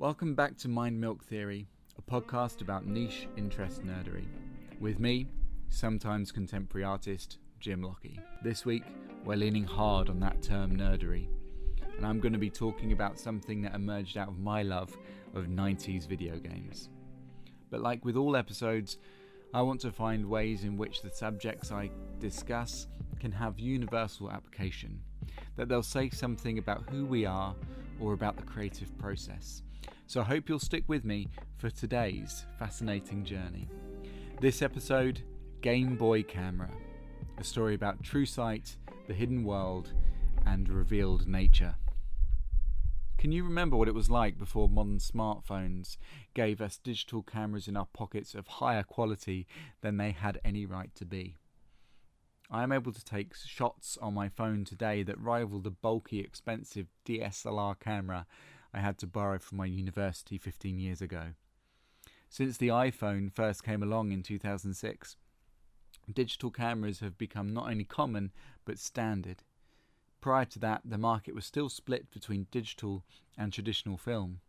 Welcome back to Mind Milk Theory, a podcast about niche interest nerdery. With me, sometimes contemporary artist Jim Lockie. This week, we're leaning hard on that term nerdery, and I'm going to be talking about something that emerged out of my love of 90s video games. But like with all episodes, I want to find ways in which the subjects I discuss can have universal application, that they'll say something about who we are or about the creative process. So I hope you'll stick with me for today's fascinating journey. This episode Game Boy Camera, a story about true sight, the hidden world, and revealed nature. Can you remember what it was like before modern smartphones gave us digital cameras in our pockets of higher quality than they had any right to be? I am able to take shots on my phone today that rival the bulky, expensive DSLR camera I had to borrow from my university 15 years ago. Since the iPhone first came along in 2006, digital cameras have become not only common but standard. Prior to that, the market was still split between digital and traditional film.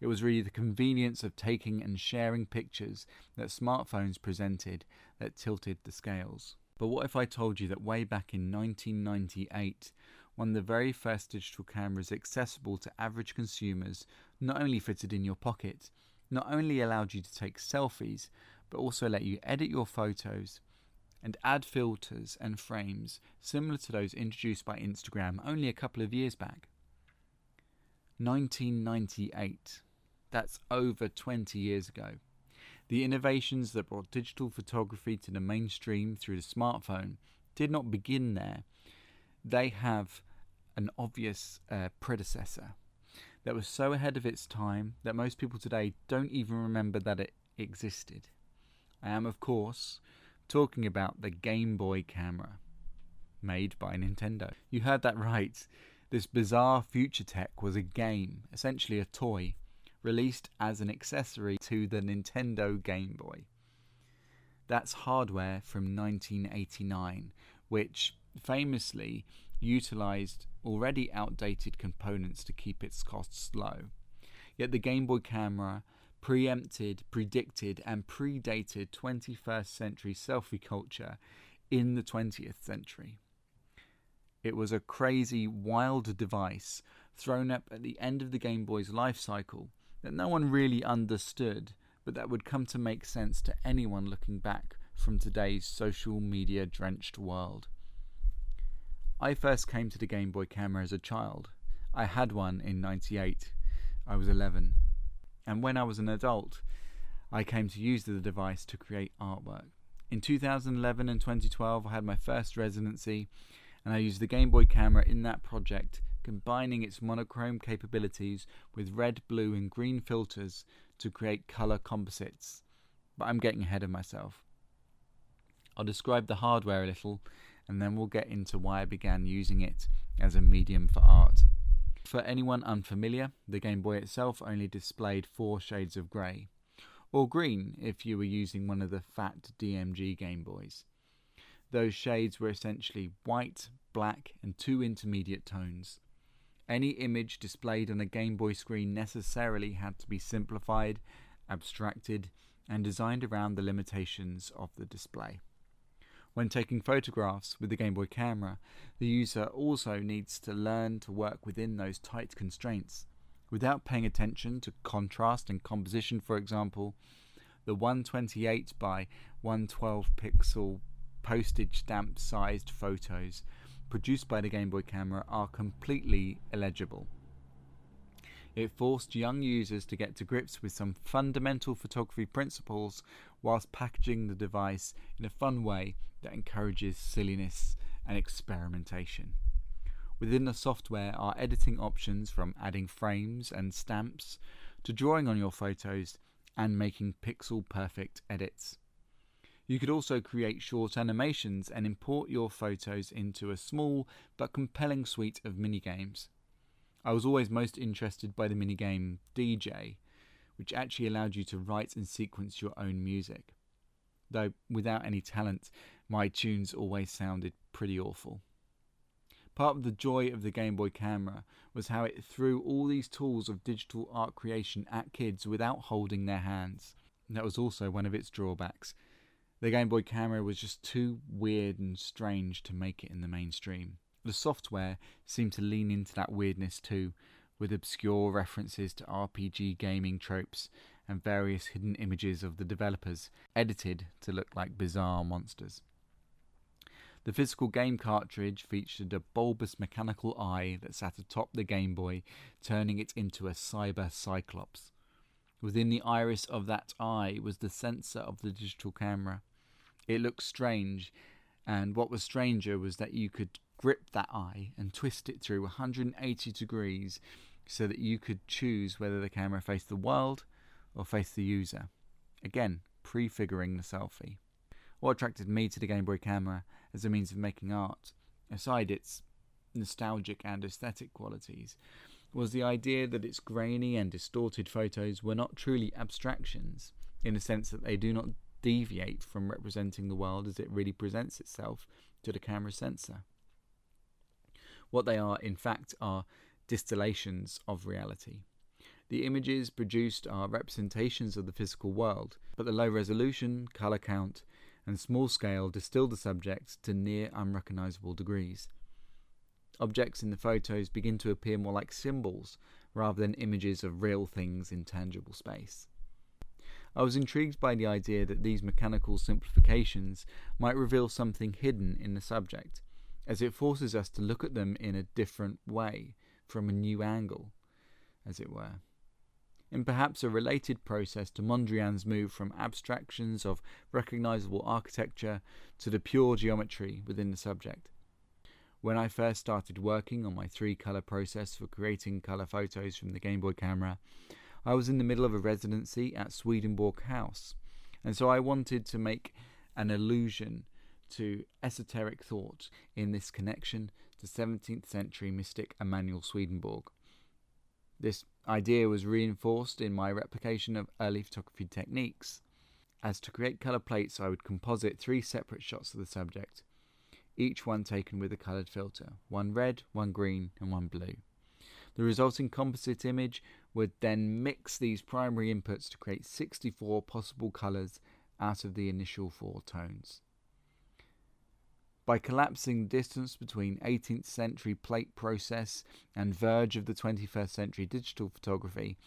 It was really the convenience of taking and sharing pictures that smartphones presented that tilted the scales. But what if I told you that way back in 1998, one of the very first digital cameras accessible to average consumers not only fitted in your pocket, not only allowed you to take selfies, but also let you edit your photos, and add filters and frames similar to those introduced by Instagram only a couple of years back. 1998. That's over 20 years ago. The innovations that brought digital photography to the mainstream through the smartphone did not begin there. They have an obvious uh, predecessor that was so ahead of its time that most people today don't even remember that it existed. I am, of course, talking about the Game Boy camera, made by Nintendo. You heard that right. This bizarre future tech was a game, essentially a toy, released as an accessory to the Nintendo Game Boy. That's hardware from 1989, which famously utilized already outdated components to keep its costs low. Yet the Game Boy camera preempted, predicted, and predated 21st century selfie culture in the 20th century. It was a crazy, wild device thrown up at the end of the Game Boy's life cycle that no one really understood, but that would come to make sense to anyone looking back from today's social media drenched world. I first came to the Game Boy camera as a child. I had one in 98. I was 11 and when I was an adult, I came to use the device to create artwork. In 2011 and 2012, I had my first residency, and I used the Game Boy camera in that project, combining its monochrome capabilities with red, blue, and green filters to create color composites. But I'm getting ahead of myself. I'll describe the hardware a little, and then we'll get into why I began using it as a medium for art. For anyone unfamiliar, the Game Boy itself only displayed four shades of grey, or green if you were using one of the fat DMG Game Boys. Those shades were essentially white, black, and two intermediate tones. Any image displayed on a Game Boy screen necessarily had to be simplified, abstracted, and designed around the limitations of the display. When taking photographs with the Game Boy camera, the user also needs to learn to work within those tight constraints. Without paying attention to contrast and composition, for example, the 128 by 112 pixel postage stamp sized photos produced by the Game Boy camera are completely illegible. It forced young users to get to grips with some fundamental photography principles whilst packaging the device in a fun way that encourages silliness and experimentation. Within the software are editing options from adding frames and stamps to drawing on your photos and making pixel perfect edits. You could also create short animations and import your photos into a small but compelling suite of minigames. I was always most interested by the minigame DJ, which actually allowed you to write and sequence your own music. Though without any talent, my tunes always sounded pretty awful. Part of the joy of the Game Boy camera was how it threw all these tools of digital art creation at kids without holding their hands. That was also one of its drawbacks. The Game Boy camera was just too weird and strange to make it in the mainstream. The software seemed to lean into that weirdness too, with obscure references to RPG gaming tropes and various hidden images of the developers, edited to look like bizarre monsters. The physical game cartridge featured a bulbous mechanical eye that sat atop the Game Boy, turning it into a cyber cyclops. Within the iris of that eye was the sensor of the digital camera. It looked strange, and what was stranger was that you could grip that eye and twist it through 180 degrees so that you could choose whether the camera faced the world or faced the user. Again, prefiguring the selfie. What attracted me to the Game Boy camera as a means of making art, aside its nostalgic and aesthetic qualities, was the idea that its grainy and distorted photos were not truly abstractions, in the sense that they do not deviate from representing the world as it really presents itself to the camera sensor. What they are, in fact, are distillations of reality. The images produced are representations of the physical world, but the low resolution, colour count, and small scale distill the subject to near unrecognizable degrees. Objects in the photos begin to appear more like symbols rather than images of real things in tangible space. I was intrigued by the idea that these mechanical simplifications might reveal something hidden in the subject, as it forces us to look at them in a different way, from a new angle, as it were. In perhaps a related process to Mondrian's move from abstractions of recognizable architecture to the pure geometry within the subject. When I first started working on my three color process for creating color photos from the Game Boy camera, I was in the middle of a residency at Swedenborg House, and so I wanted to make an allusion to esoteric thought in this connection to 17th century mystic Emanuel Swedenborg. This idea was reinforced in my replication of early photography techniques. As to create colour plates, I would composite three separate shots of the subject each one taken with a coloured filter one red, one green, and one blue. The resulting composite image would then mix these primary inputs to create 64 possible colours out of the initial four tones. By collapsing the distance between 18th century plate process and verge of the 21st century digital photography,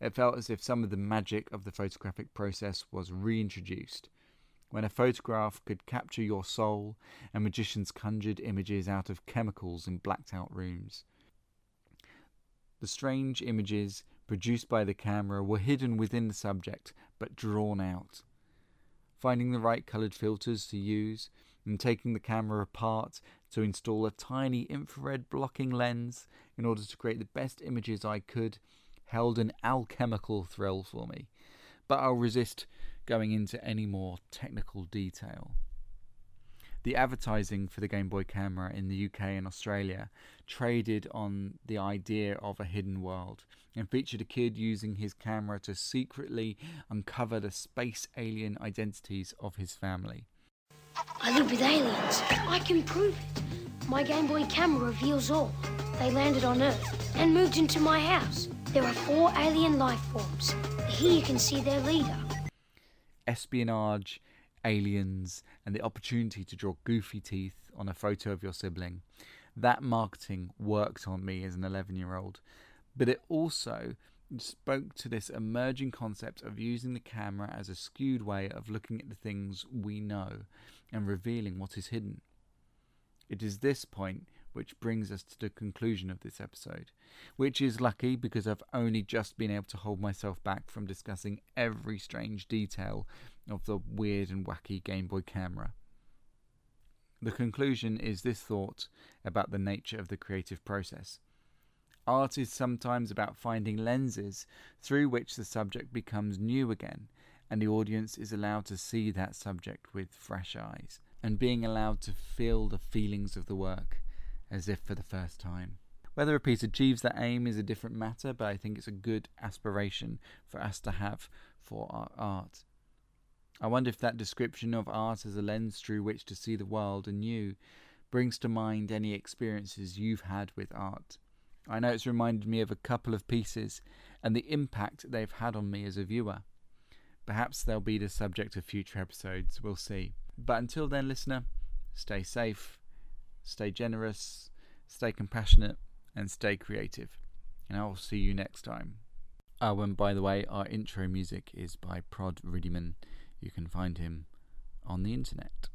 it felt as if some of the magic of the photographic process was reintroduced when a photograph could capture your soul and magicians conjured images out of chemicals in blacked out rooms. The strange images produced by the camera were hidden within the subject but drawn out. Finding the right coloured filters to use and taking the camera apart to install a tiny infrared blocking lens in order to create the best images I could held an alchemical thrill for me. But I'll resist going into any more technical detail. The advertising for the Game Boy camera in the UK and Australia traded on the idea of a hidden world and featured a kid using his camera to secretly uncover the space alien identities of his family. I live with aliens. I can prove it. My Game Boy camera reveals all. They landed on Earth and moved into my house. There are four alien life forms. Here you can see their leader, espionage, aliens, and the opportunity to draw goofy teeth on a photo of your sibling. That marketing worked on me as an 11 year old, but it also spoke to this emerging concept of using the camera as a skewed way of looking at the things we know and revealing what is hidden. It is this point which brings us to the conclusion of this episode, which is lucky because I've only just been able to hold myself back from discussing every strange detail of the weird and wacky Game Boy camera. The conclusion is this thought about the nature of the creative process. Art is sometimes about finding lenses through which the subject becomes new again, and the audience is allowed to see that subject with fresh eyes, and being allowed to feel the feelings of the work as if for the first time. Whether a piece achieves that aim is a different matter, but I think it's a good aspiration for us to have for our art. I wonder if that description of art as a lens through which to see the world anew brings to mind any experiences you've had with art. I know it's reminded me of a couple of pieces and the impact they've had on me as a viewer. Perhaps they'll be the subject of future episodes, we'll see. But until then, listener, stay safe, stay generous, stay compassionate, and stay creative. And I'll see you next time. Oh, and by the way, our intro music is by Prod Rudiman. You can find him on the internet.